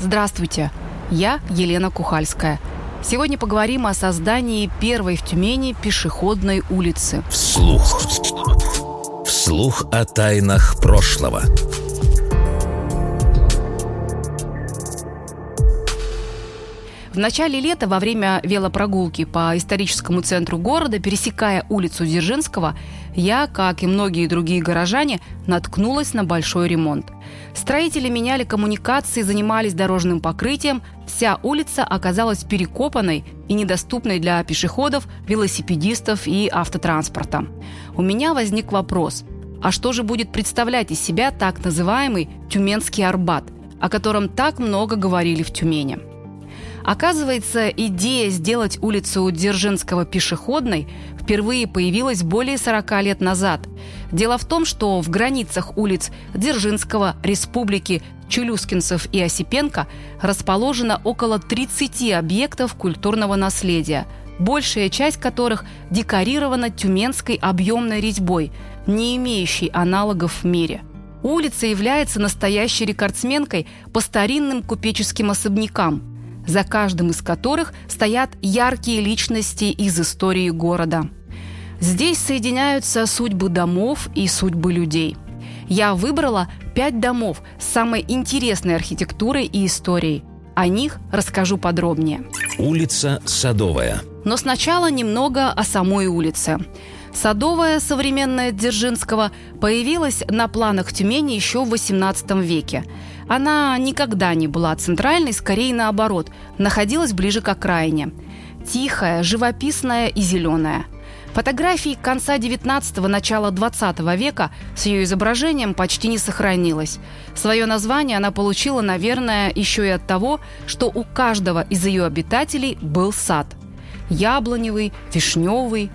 Здравствуйте, я Елена Кухальская. Сегодня поговорим о создании первой в Тюмени пешеходной улицы. Вслух. Вслух о тайнах прошлого. В начале лета во время велопрогулки по историческому центру города, пересекая улицу Дзержинского, я, как и многие другие горожане, наткнулась на большой ремонт. Строители меняли коммуникации, занимались дорожным покрытием. Вся улица оказалась перекопанной и недоступной для пешеходов, велосипедистов и автотранспорта. У меня возник вопрос, а что же будет представлять из себя так называемый Тюменский Арбат, о котором так много говорили в Тюмени? Оказывается, идея сделать улицу Дзержинского пешеходной впервые появилась более 40 лет назад. Дело в том, что в границах улиц Дзержинского, Республики, Чулюскинцев и Осипенко расположено около 30 объектов культурного наследия, большая часть которых декорирована тюменской объемной резьбой, не имеющей аналогов в мире – Улица является настоящей рекордсменкой по старинным купеческим особнякам за каждым из которых стоят яркие личности из истории города. Здесь соединяются судьбы домов и судьбы людей. Я выбрала пять домов с самой интересной архитектурой и историей. О них расскажу подробнее. Улица Садовая. Но сначала немного о самой улице. Садовая, современная Дзержинского, появилась на планах Тюмени еще в XVIII веке. Она никогда не была центральной, скорее наоборот, находилась ближе к окраине. Тихая, живописная и зеленая. Фотографий конца 19-го, начала 20 века с ее изображением почти не сохранилось. Свое название она получила, наверное, еще и от того, что у каждого из ее обитателей был сад. Яблоневый, вишневый,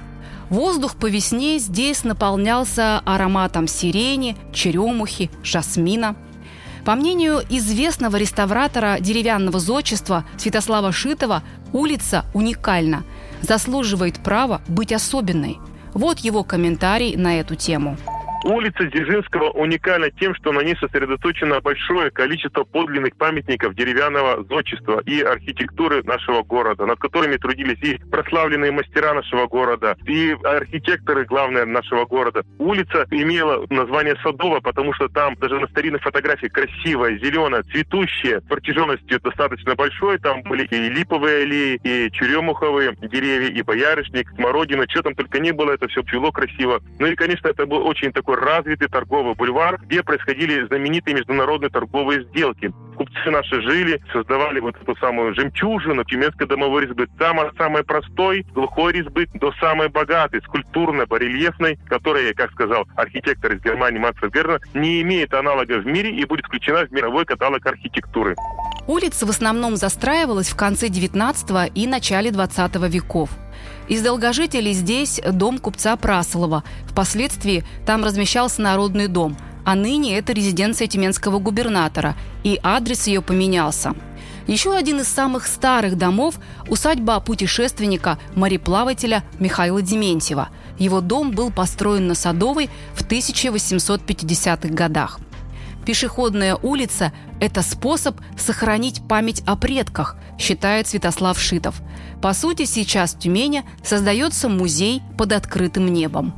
Воздух по весне здесь наполнялся ароматом сирени, черемухи, жасмина. По мнению известного реставратора деревянного зодчества Святослава Шитова, улица уникальна, заслуживает права быть особенной. Вот его комментарий на эту тему. Улица Дзержинского уникальна тем, что на ней сосредоточено большое количество подлинных памятников деревянного зодчества и архитектуры нашего города, над которыми трудились и прославленные мастера нашего города, и архитекторы, главное, нашего города. Улица имела название Садова, потому что там даже на старинных фотографиях красивая, зеленая, цветущая, протяженностью достаточно большой. Там были и липовые аллеи, и черемуховые деревья, и боярышник, смородина, что там только не было, это все пчело красиво. Ну и, конечно, это был очень такой развитый торговый бульвар, где происходили знаменитые международные торговые сделки. Купцы наши жили, создавали вот эту самую жемчужину, тюменской домовой резьбы. Там от самой простой, глухой резьбы до самой богатой, скульптурной, барельефной, которая, как сказал архитектор из Германии Манфред Герна, не имеет аналога в мире и будет включена в мировой каталог архитектуры. Улица в основном застраивалась в конце 19 и начале 20 веков. Из долгожителей здесь дом купца Прасолова. Впоследствии там размещался Народный дом, а ныне это резиденция тюменского губернатора, и адрес ее поменялся. Еще один из самых старых домов – усадьба путешественника, мореплавателя Михаила Дементьева. Его дом был построен на Садовой в 1850-х годах. Пешеходная улица – это способ сохранить память о предках, считает Святослав Шитов. По сути, сейчас в Тюмени создается музей под открытым небом.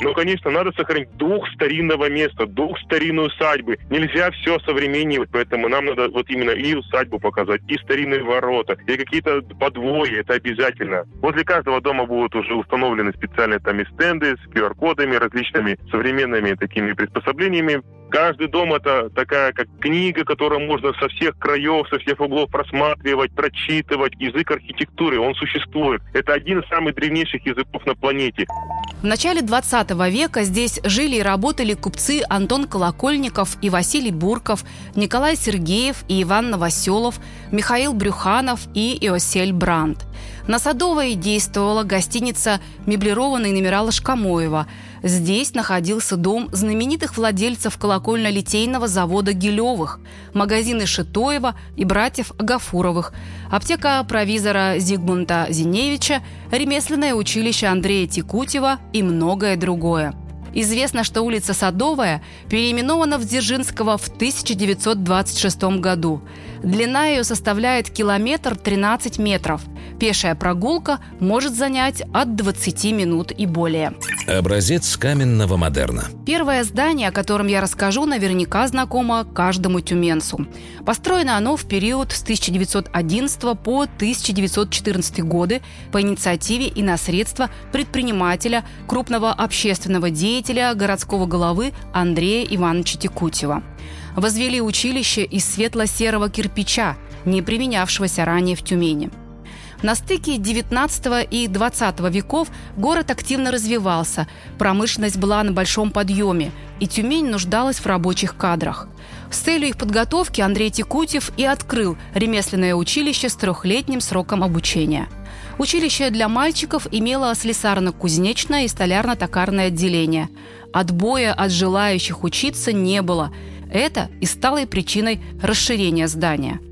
Ну, конечно, надо сохранить дух старинного места, дух старинной усадьбы. Нельзя все современнивать, поэтому нам надо вот именно и усадьбу показать, и старинные ворота, и какие-то подвои, это обязательно. Возле каждого дома будут уже установлены специальные там и стенды с QR-кодами, различными современными такими приспособлениями, Каждый дом это такая как книга, которую можно со всех краев, со всех углов просматривать, прочитывать. Язык архитектуры, он существует. Это один из самых древнейших языков на планете. В начале 20 века здесь жили и работали купцы Антон Колокольников и Василий Бурков, Николай Сергеев и Иван Новоселов, Михаил Брюханов и Иосель Брандт. На Садовой действовала гостиница «Меблированные номера Ложкомоева». Здесь находился дом знаменитых владельцев колокольно-литейного завода Гилевых, магазины Шитоева и братьев Агафуровых, аптека провизора Зигмунта Зиневича, ремесленное училище Андрея Текутева и многое другое. Известно, что улица Садовая переименована в Дзержинского в 1926 году. Длина ее составляет километр 13 метров. Пешая прогулка может занять от 20 минут и более. Образец каменного модерна. Первое здание, о котором я расскажу, наверняка знакомо каждому тюменцу. Построено оно в период с 1911 по 1914 годы по инициативе и на средства предпринимателя, крупного общественного деятеля, городского головы Андрея Ивановича Текутева. Возвели училище из светло-серого кирпича, не применявшегося ранее в Тюмени. На стыке 19 и 20 веков город активно развивался, промышленность была на большом подъеме, и Тюмень нуждалась в рабочих кадрах. С целью их подготовки Андрей Текутев и открыл ремесленное училище с трехлетним сроком обучения. Училище для мальчиков имело слесарно-кузнечное и столярно-токарное отделение. Отбоя от желающих учиться не было. Это и стало причиной расширения здания –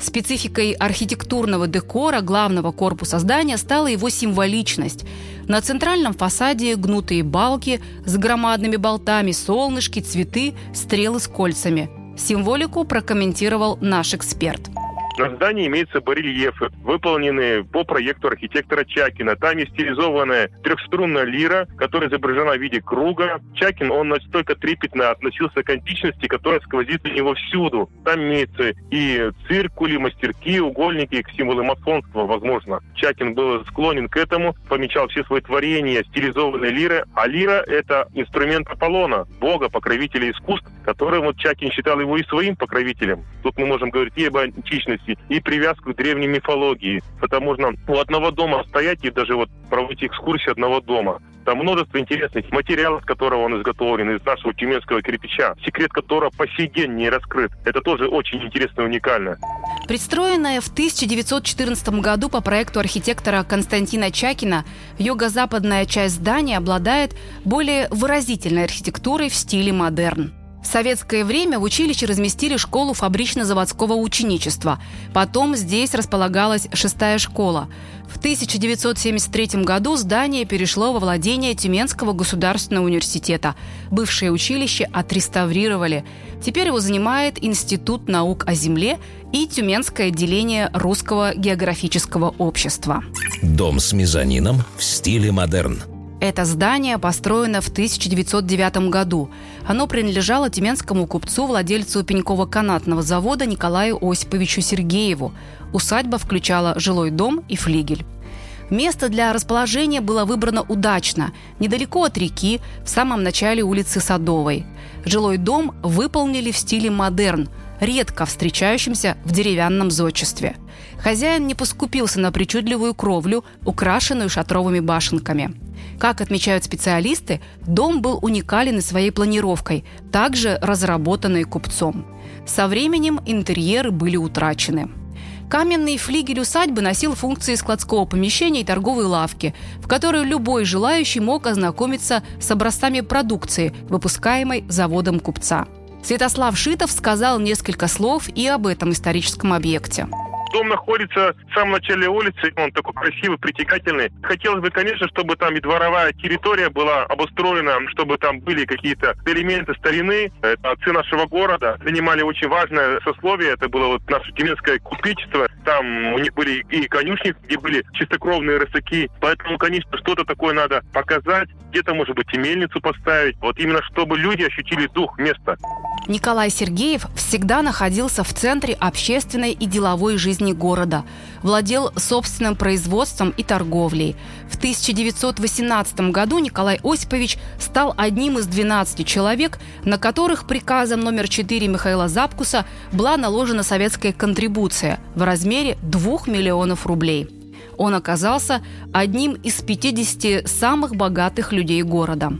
Спецификой архитектурного декора главного корпуса здания стала его символичность. На центральном фасаде гнутые балки с громадными болтами, солнышки, цветы, стрелы с кольцами. Символику прокомментировал наш эксперт. На здании имеются барельефы, выполненные по проекту архитектора Чакина. Там есть стилизованная трехструнная лира, которая изображена в виде круга. Чакин, он настолько трепетно относился к античности, которая сквозит у него всюду. Там имеются и циркули, мастерки, угольники, к символы масонства, возможно. Чакин был склонен к этому, помечал все свои творения стилизованной лиры. А лира – это инструмент Аполлона, бога, покровителя искусств, который вот Чакин считал его и своим покровителем. Тут мы можем говорить и об античности, древности и привязку к древней мифологии. Это можно у одного дома стоять и даже вот проводить экскурсии одного дома. Там множество интересных материалов, из которого он изготовлен, из нашего тюменского кирпича, секрет которого по сей день не раскрыт. Это тоже очень интересно и уникально. Пристроенная в 1914 году по проекту архитектора Константина Чакина, юго-западная часть здания обладает более выразительной архитектурой в стиле модерн. В советское время в училище разместили школу фабрично-заводского ученичества. Потом здесь располагалась шестая школа. В 1973 году здание перешло во владение Тюменского государственного университета. Бывшее училище отреставрировали. Теперь его занимает Институт наук о земле и Тюменское отделение Русского географического общества. Дом с мезонином в стиле модерн – это здание построено в 1909 году. Оно принадлежало тюменскому купцу, владельцу пеньково-канатного завода Николаю Осиповичу Сергееву. Усадьба включала жилой дом и флигель. Место для расположения было выбрано удачно, недалеко от реки, в самом начале улицы Садовой. Жилой дом выполнили в стиле модерн, редко встречающимся в деревянном зодчестве. Хозяин не поскупился на причудливую кровлю, украшенную шатровыми башенками – как отмечают специалисты, дом был уникален и своей планировкой, также разработанной купцом. Со временем интерьеры были утрачены. Каменный флигель усадьбы носил функции складского помещения и торговой лавки, в которой любой желающий мог ознакомиться с образцами продукции, выпускаемой заводом купца. Святослав Шитов сказал несколько слов и об этом историческом объекте. Дом находится в самом начале улицы, он такой красивый, притекательный. Хотелось бы, конечно, чтобы там и дворовая территория была обустроена, чтобы там были какие-то элементы старины. Это отцы нашего города занимали очень важное сословие, это было вот наше тюменское купечество. Там у них были и конюшни, где были чистокровные рысаки. Поэтому, конечно, что-то такое надо показать. Где-то, может быть, и мельницу поставить. Вот именно, чтобы люди ощутили дух места. Николай Сергеев всегда находился в центре общественной и деловой жизни города, владел собственным производством и торговлей. В 1918 году Николай Осипович стал одним из 12 человек, на которых приказом номер 4 Михаила Запкуса была наложена советская контрибуция в размере 2 миллионов рублей. Он оказался одним из 50 самых богатых людей города.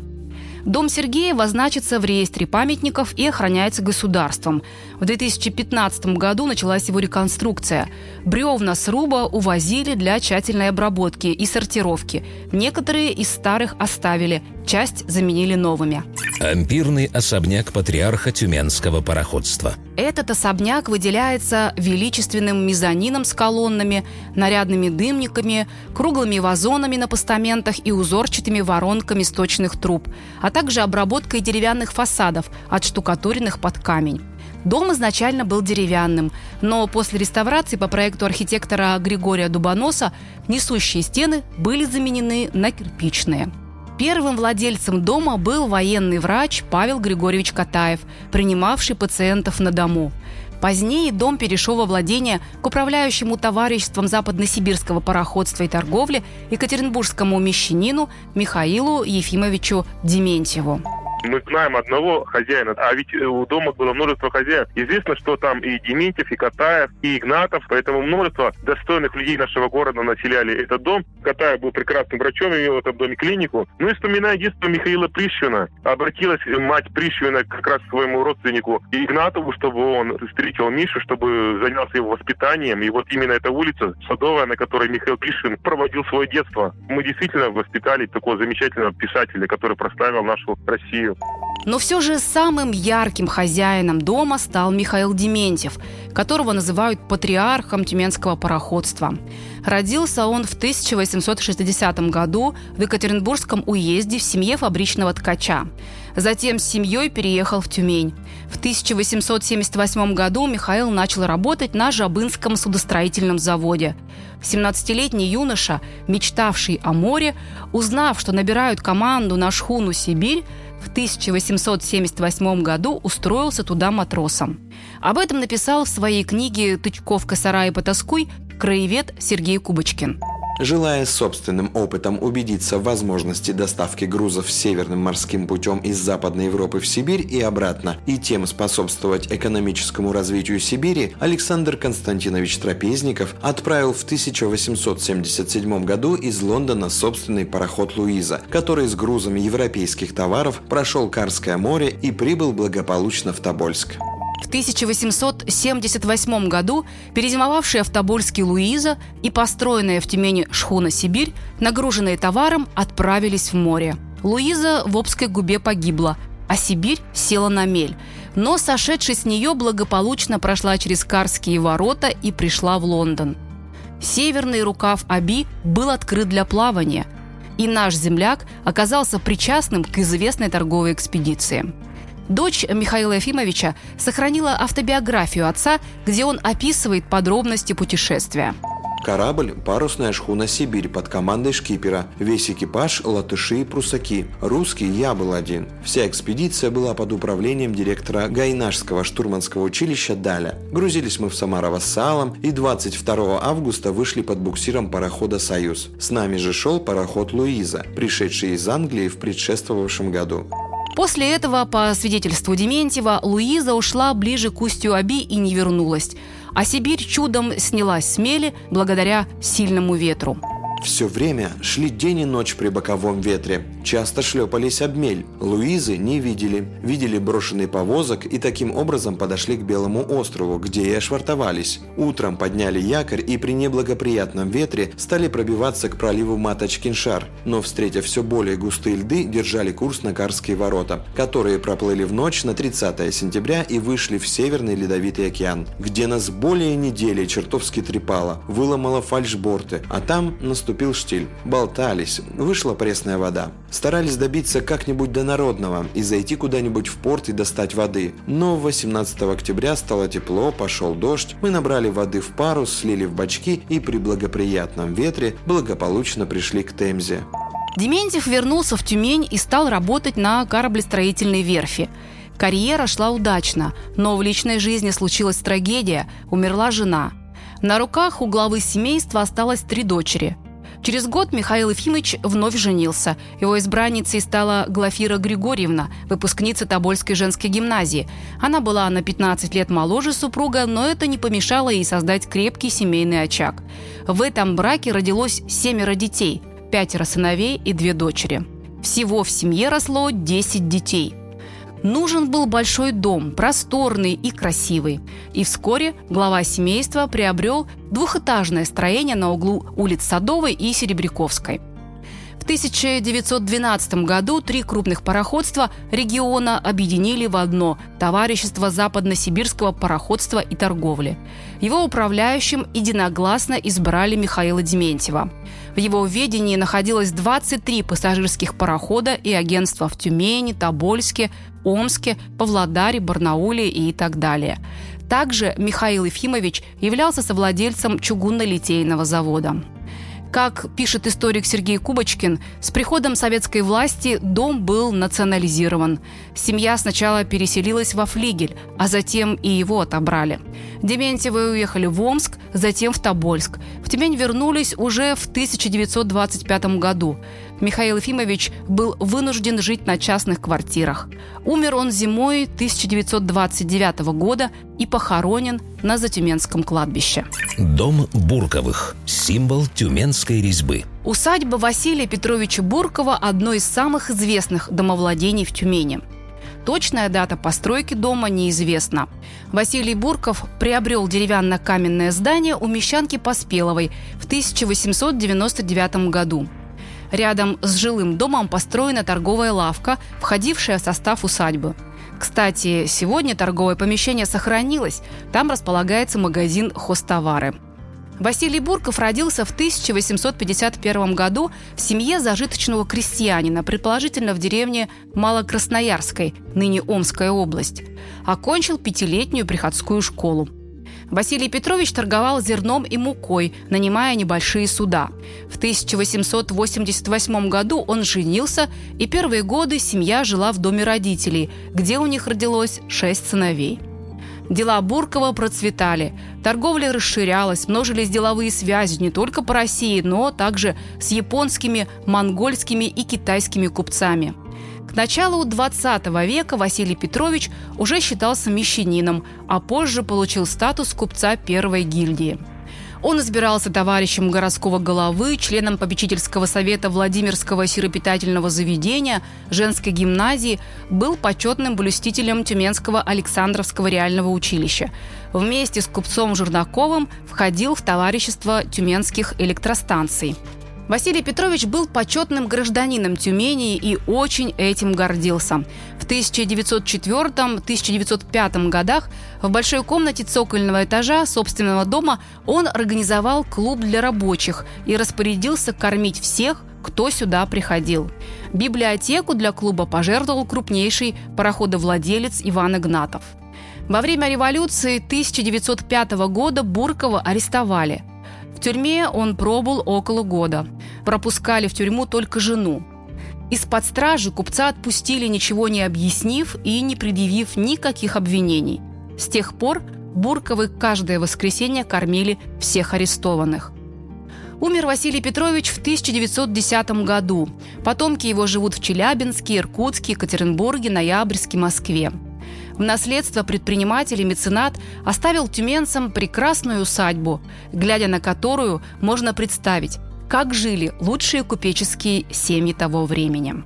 Дом Сергеева значится в реестре памятников и охраняется государством. В 2015 году началась его реконструкция. Бревна сруба увозили для тщательной обработки и сортировки. Некоторые из старых оставили, часть заменили новыми. Ампирный особняк патриарха Тюменского пароходства. Этот особняк выделяется величественным мезонином с колоннами, нарядными дымниками, круглыми вазонами на постаментах и узорчатыми воронками сточных труб, а также обработкой деревянных фасадов, отштукатуренных под камень. Дом изначально был деревянным, но после реставрации по проекту архитектора Григория Дубоноса несущие стены были заменены на кирпичные. Первым владельцем дома был военный врач Павел Григорьевич Катаев, принимавший пациентов на дому. Позднее дом перешел во владение к управляющему товариществом западносибирского пароходства и торговли екатеринбургскому мещанину Михаилу Ефимовичу Дементьеву мы знаем одного хозяина, а ведь э, у дома было множество хозяев. Известно, что там и Дементьев, и Катаев, и Игнатов, поэтому множество достойных людей нашего города населяли этот дом. Катаев был прекрасным врачом, имел в этом доме клинику. Ну и вспоминая детство Михаила Прищина, обратилась мать Прищина как раз к своему родственнику Игнатову, чтобы он встретил Мишу, чтобы занялся его воспитанием. И вот именно эта улица Садовая, на которой Михаил Прищин проводил свое детство. Мы действительно воспитали такого замечательного писателя, который прославил нашу Россию. Но все же самым ярким хозяином дома стал Михаил Дементьев, которого называют патриархом тюменского пароходства. Родился он в 1860 году в Екатеринбургском уезде в семье фабричного ткача. Затем с семьей переехал в Тюмень. В 1878 году Михаил начал работать на Жабынском судостроительном заводе. 17-летний юноша, мечтавший о море, узнав, что набирают команду на шхуну «Сибирь», в 1878 году устроился туда матросом. Об этом написал в своей книге «Тычковка сарай потаскуй» краевед Сергей Кубочкин. Желая собственным опытом убедиться в возможности доставки грузов северным морским путем из Западной Европы в Сибирь и обратно, и тем способствовать экономическому развитию Сибири, Александр Константинович Трапезников отправил в 1877 году из Лондона собственный пароход «Луиза», который с грузами европейских товаров прошел Карское море и прибыл благополучно в Тобольск. В 1878 году перезимовавшая в Тобольске Луиза и построенная в Тюмени шхуна «Сибирь», нагруженные товаром, отправились в море. Луиза в Обской губе погибла, а Сибирь села на мель. Но, сошедшись с нее, благополучно прошла через Карские ворота и пришла в Лондон. Северный рукав Аби был открыт для плавания, и наш земляк оказался причастным к известной торговой экспедиции. Дочь Михаила Ефимовича сохранила автобиографию отца, где он описывает подробности путешествия. Корабль – парусная шхуна «Сибирь» под командой шкипера. Весь экипаж – латыши и прусаки. Русский я был один. Вся экспедиция была под управлением директора Гайнашского штурманского училища Даля. Грузились мы в Самарово с салом и 22 августа вышли под буксиром парохода «Союз». С нами же шел пароход «Луиза», пришедший из Англии в предшествовавшем году. После этого, по свидетельству Дементьева, Луиза ушла ближе к устью Аби и не вернулась. А Сибирь чудом снялась с мели благодаря сильному ветру. Все время шли день и ночь при боковом ветре. Часто шлепались об мель. Луизы не видели. Видели брошенный повозок и таким образом подошли к Белому острову, где и ошвартовались. Утром подняли якорь и при неблагоприятном ветре стали пробиваться к проливу Маточкиншар, но, встретив все более густые льды, держали курс на Карские ворота, которые проплыли в ночь на 30 сентября и вышли в Северный Ледовитый океан, где нас более недели чертовски трепало, выломало фальшборты, а там наступили наступил штиль. Болтались, вышла пресная вода. Старались добиться как-нибудь до народного и зайти куда-нибудь в порт и достать воды. Но 18 октября стало тепло, пошел дождь, мы набрали воды в парус, слили в бачки и при благоприятном ветре благополучно пришли к Темзе. Дементьев вернулся в Тюмень и стал работать на кораблестроительной верфи. Карьера шла удачно, но в личной жизни случилась трагедия, умерла жена. На руках у главы семейства осталось три дочери. Через год Михаил Ефимович вновь женился. Его избранницей стала Глафира Григорьевна, выпускница Тобольской женской гимназии. Она была на 15 лет моложе супруга, но это не помешало ей создать крепкий семейный очаг. В этом браке родилось семеро детей, пятеро сыновей и две дочери. Всего в семье росло 10 детей – Нужен был большой дом, просторный и красивый. И вскоре глава семейства приобрел двухэтажное строение на углу улиц Садовой и Серебряковской. В 1912 году три крупных пароходства региона объединили в одно – Товарищество западно-сибирского пароходства и торговли. Его управляющим единогласно избрали Михаила Дементьева. В его ведении находилось 23 пассажирских парохода и агентства в Тюмени, Тобольске, Омске, Павлодаре, Барнауле и так далее. Также Михаил Ефимович являлся совладельцем чугунно-литейного завода. Как пишет историк Сергей Кубочкин, с приходом советской власти дом был национализирован. Семья сначала переселилась во флигель, а затем и его отобрали. Дементьевы уехали в Омск, затем в Тобольск. В Тюмень вернулись уже в 1925 году. Михаил Ефимович был вынужден жить на частных квартирах. Умер он зимой 1929 года и похоронен на Затюменском кладбище. Дом Бурковых. Символ тюменской резьбы. Усадьба Василия Петровича Буркова – одно из самых известных домовладений в Тюмени. Точная дата постройки дома неизвестна. Василий Бурков приобрел деревянно-каменное здание у мещанки Поспеловой в 1899 году. Рядом с жилым домом построена торговая лавка, входившая в состав усадьбы. Кстати, сегодня торговое помещение сохранилось. Там располагается магазин «Хостовары». Василий Бурков родился в 1851 году в семье зажиточного крестьянина, предположительно в деревне Малокрасноярской, ныне Омская область. Окончил пятилетнюю приходскую школу. Василий Петрович торговал зерном и мукой, нанимая небольшие суда. В 1888 году он женился, и первые годы семья жила в доме родителей, где у них родилось шесть сыновей. Дела Буркова процветали. Торговля расширялась, множились деловые связи не только по России, но также с японскими, монгольскими и китайскими купцами. К началу 20 века Василий Петрович уже считался мещанином, а позже получил статус купца первой гильдии – он избирался товарищем городского головы, членом попечительского совета Владимирского сиропитательного заведения, женской гимназии, был почетным блюстителем Тюменского Александровского реального училища. Вместе с купцом Журнаковым входил в товарищество тюменских электростанций. Василий Петрович был почетным гражданином Тюмени и очень этим гордился. В 1904-1905 годах в большой комнате цокольного этажа собственного дома он организовал клуб для рабочих и распорядился кормить всех, кто сюда приходил. Библиотеку для клуба пожертвовал крупнейший пароходовладелец Иван Игнатов. Во время революции 1905 года Буркова арестовали – тюрьме он пробыл около года. Пропускали в тюрьму только жену. Из-под стражи купца отпустили, ничего не объяснив и не предъявив никаких обвинений. С тех пор Бурковы каждое воскресенье кормили всех арестованных. Умер Василий Петрович в 1910 году. Потомки его живут в Челябинске, Иркутске, Екатеринбурге, Ноябрьске, Москве. В наследство предприниматель и меценат оставил тюменцам прекрасную усадьбу, глядя на которую можно представить, как жили лучшие купеческие семьи того времени.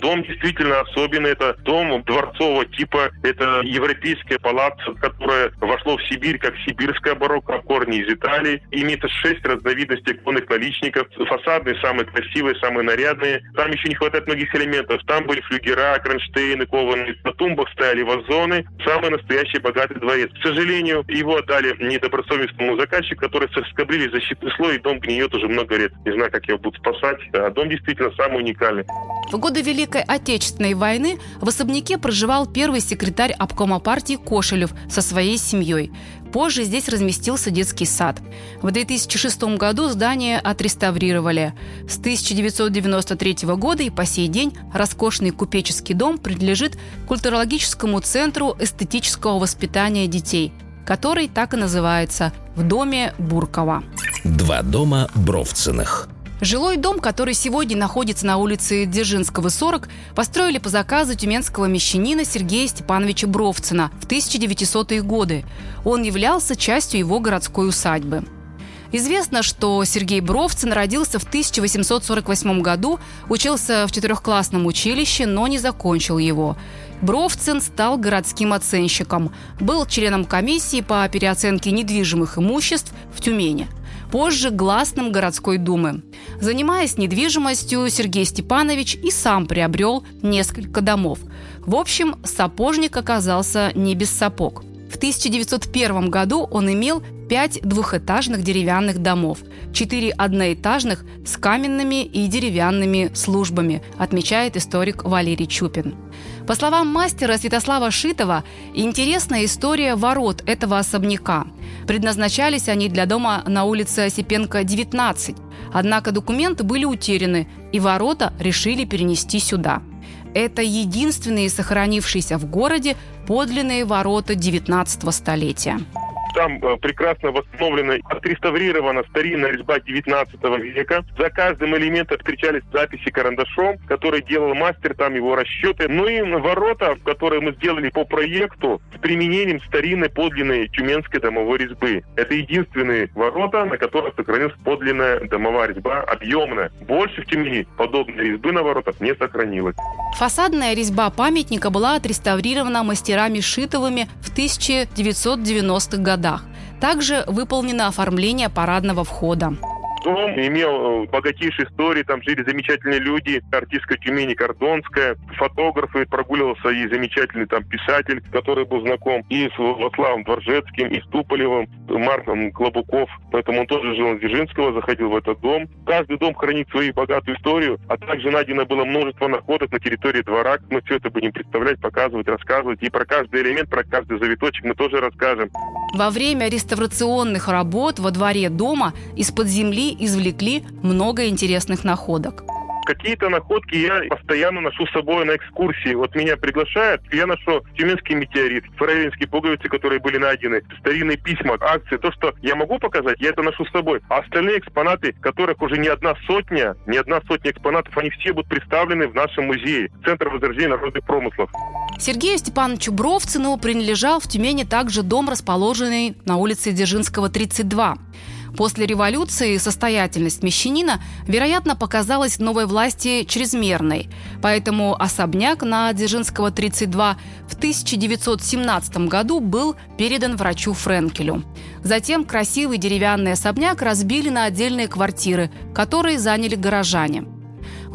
Дом действительно особенный. Это дом дворцового типа. Это европейское палаццо, которое вошло в Сибирь как сибирская барокко, корни из Италии. Имеет шесть разновидностей конных наличников. Фасадные самые красивые, самые нарядные. Там еще не хватает многих элементов. Там были флюгера, кронштейны кованые. На тумбах стояли вазоны. Самый настоящий богатый дворец. К сожалению, его отдали недобросовестному заказчику, который соскоблили защитный слой, и дом гниет уже много лет. Не знаю, как его будут спасать. А дом действительно самый уникальный. В годы Великой Отечественной войны в особняке проживал первый секретарь обкома партии Кошелев со своей семьей. Позже здесь разместился детский сад. В 2006 году здание отреставрировали. С 1993 года и по сей день роскошный купеческий дом принадлежит культурологическому центру эстетического воспитания детей, который так и называется «В доме Буркова». Два дома Бровциных – Жилой дом, который сегодня находится на улице Дзержинского, 40, построили по заказу тюменского мещанина Сергея Степановича Бровцина в 1900-е годы. Он являлся частью его городской усадьбы. Известно, что Сергей Бровцин родился в 1848 году, учился в четырехклассном училище, но не закончил его. Бровцин стал городским оценщиком, был членом комиссии по переоценке недвижимых имуществ в Тюмени – позже гласным городской думы. Занимаясь недвижимостью, Сергей Степанович и сам приобрел несколько домов. В общем, сапожник оказался не без сапог. В 1901 году он имел пять двухэтажных деревянных домов, четыре одноэтажных с каменными и деревянными службами, отмечает историк Валерий Чупин. По словам мастера Святослава Шитова, интересная история ворот этого особняка. Предназначались они для дома на улице Осипенко, 19. Однако документы были утеряны, и ворота решили перенести сюда. Это единственные сохранившиеся в городе подлинные ворота 19 столетия. Там э, прекрасно восстановлена, отреставрирована старинная резьба 19 века. За каждым элементом встречались записи карандашом, который делал мастер, там его расчеты. Ну и ворота, которые мы сделали по проекту с применением старинной подлинной тюменской домовой резьбы. Это единственные ворота, на которых сохранилась подлинная домовая резьба, объемная. Больше в Тюмени подобной резьбы на воротах не сохранилось. Фасадная резьба памятника была отреставрирована мастерами Шитовыми в 1990-х годах годах. Также выполнено оформление парадного входа дом имел э, богатейшие истории, там жили замечательные люди, артистка Тюмени Кордонская, фотографы, прогуливался и замечательный там писатель, который был знаком и с Владиславом Дворжецким, и с Туполевым, Марком Клобуков, поэтому он тоже жил на Дзержинского, заходил в этот дом. Каждый дом хранит свою богатую историю, а также найдено было множество находок на территории двора. Мы все это будем представлять, показывать, рассказывать. И про каждый элемент, про каждый завиточек мы тоже расскажем. Во время реставрационных работ во дворе дома из-под земли извлекли много интересных находок. Какие-то находки я постоянно ношу с собой на экскурсии. Вот меня приглашают, я ношу тюменский метеорит, фараонские пуговицы, которые были найдены, старинные письма, акции. То, что я могу показать, я это ношу с собой. А остальные экспонаты, которых уже не одна сотня, не одна сотня экспонатов, они все будут представлены в нашем музее, Центр возрождения народных промыслов. Сергею Степановичу Бровцину принадлежал в Тюмени также дом, расположенный на улице Дзержинского, 32. После революции состоятельность мещанина, вероятно, показалась новой власти чрезмерной. Поэтому особняк на Дзержинского 32 в 1917 году был передан врачу Френкелю. Затем красивый деревянный особняк разбили на отдельные квартиры, которые заняли горожане –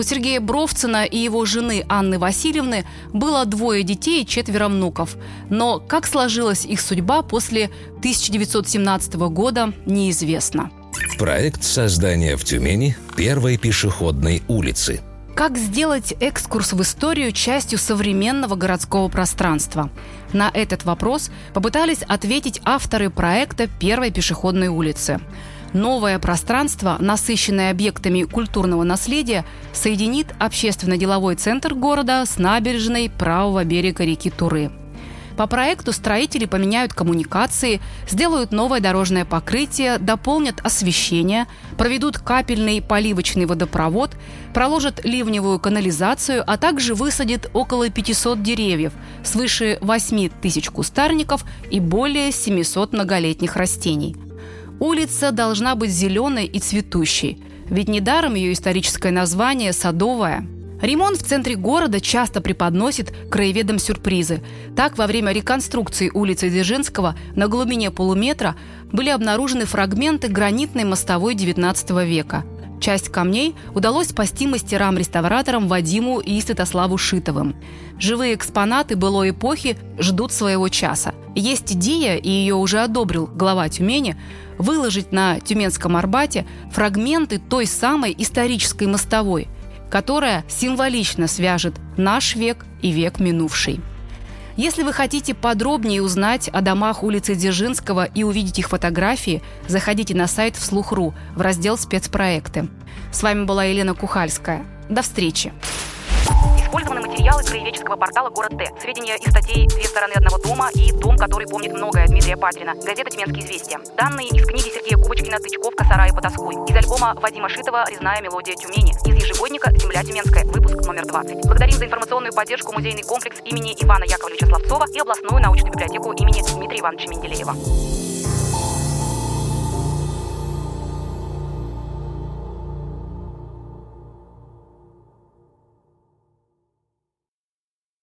у Сергея Бровцина и его жены Анны Васильевны было двое детей и четверо внуков. Но как сложилась их судьба после 1917 года, неизвестно. Проект создания в Тюмени первой пешеходной улицы – как сделать экскурс в историю частью современного городского пространства? На этот вопрос попытались ответить авторы проекта первой пешеходной улицы. Новое пространство, насыщенное объектами культурного наследия, соединит общественно-деловой центр города с набережной правого берега реки Туры. По проекту строители поменяют коммуникации, сделают новое дорожное покрытие, дополнят освещение, проведут капельный поливочный водопровод, проложат ливневую канализацию, а также высадят около 500 деревьев, свыше 8 тысяч кустарников и более 700 многолетних растений – Улица должна быть зеленой и цветущей, ведь недаром ее историческое название «Садовая». Ремонт в центре города часто преподносит краеведам сюрпризы. Так, во время реконструкции улицы Дзержинского на глубине полуметра были обнаружены фрагменты гранитной мостовой XIX века. Часть камней удалось спасти мастерам-реставраторам Вадиму и Святославу Шитовым. Живые экспонаты былой эпохи ждут своего часа. Есть идея, и ее уже одобрил глава Тюмени, выложить на Тюменском Арбате фрагменты той самой исторической мостовой, которая символично свяжет наш век и век минувший. Если вы хотите подробнее узнать о домах улицы Дзержинского и увидеть их фотографии, заходите на сайт вслух.ру в раздел «Спецпроекты». С вами была Елена Кухальская. До встречи! Материалы краеведческого портала «Город Т». Сведения из статей «Две стороны одного дома» и «Дом, который помнит многое» Дмитрия Патрина. Газета «Тюменские известия». Данные из книги Сергея Кубочкина «Тычковка, сарай, потаскуй». Из альбома Вадима Шитова «Резная мелодия Тюмени». Из ежегодника «Земля Тюменская». Выпуск номер 20. Благодарим за информационную поддержку музейный комплекс имени Ивана Яковлевича Славцова и областную научную библиотеку имени Дмитрия Ивановича Менделеева.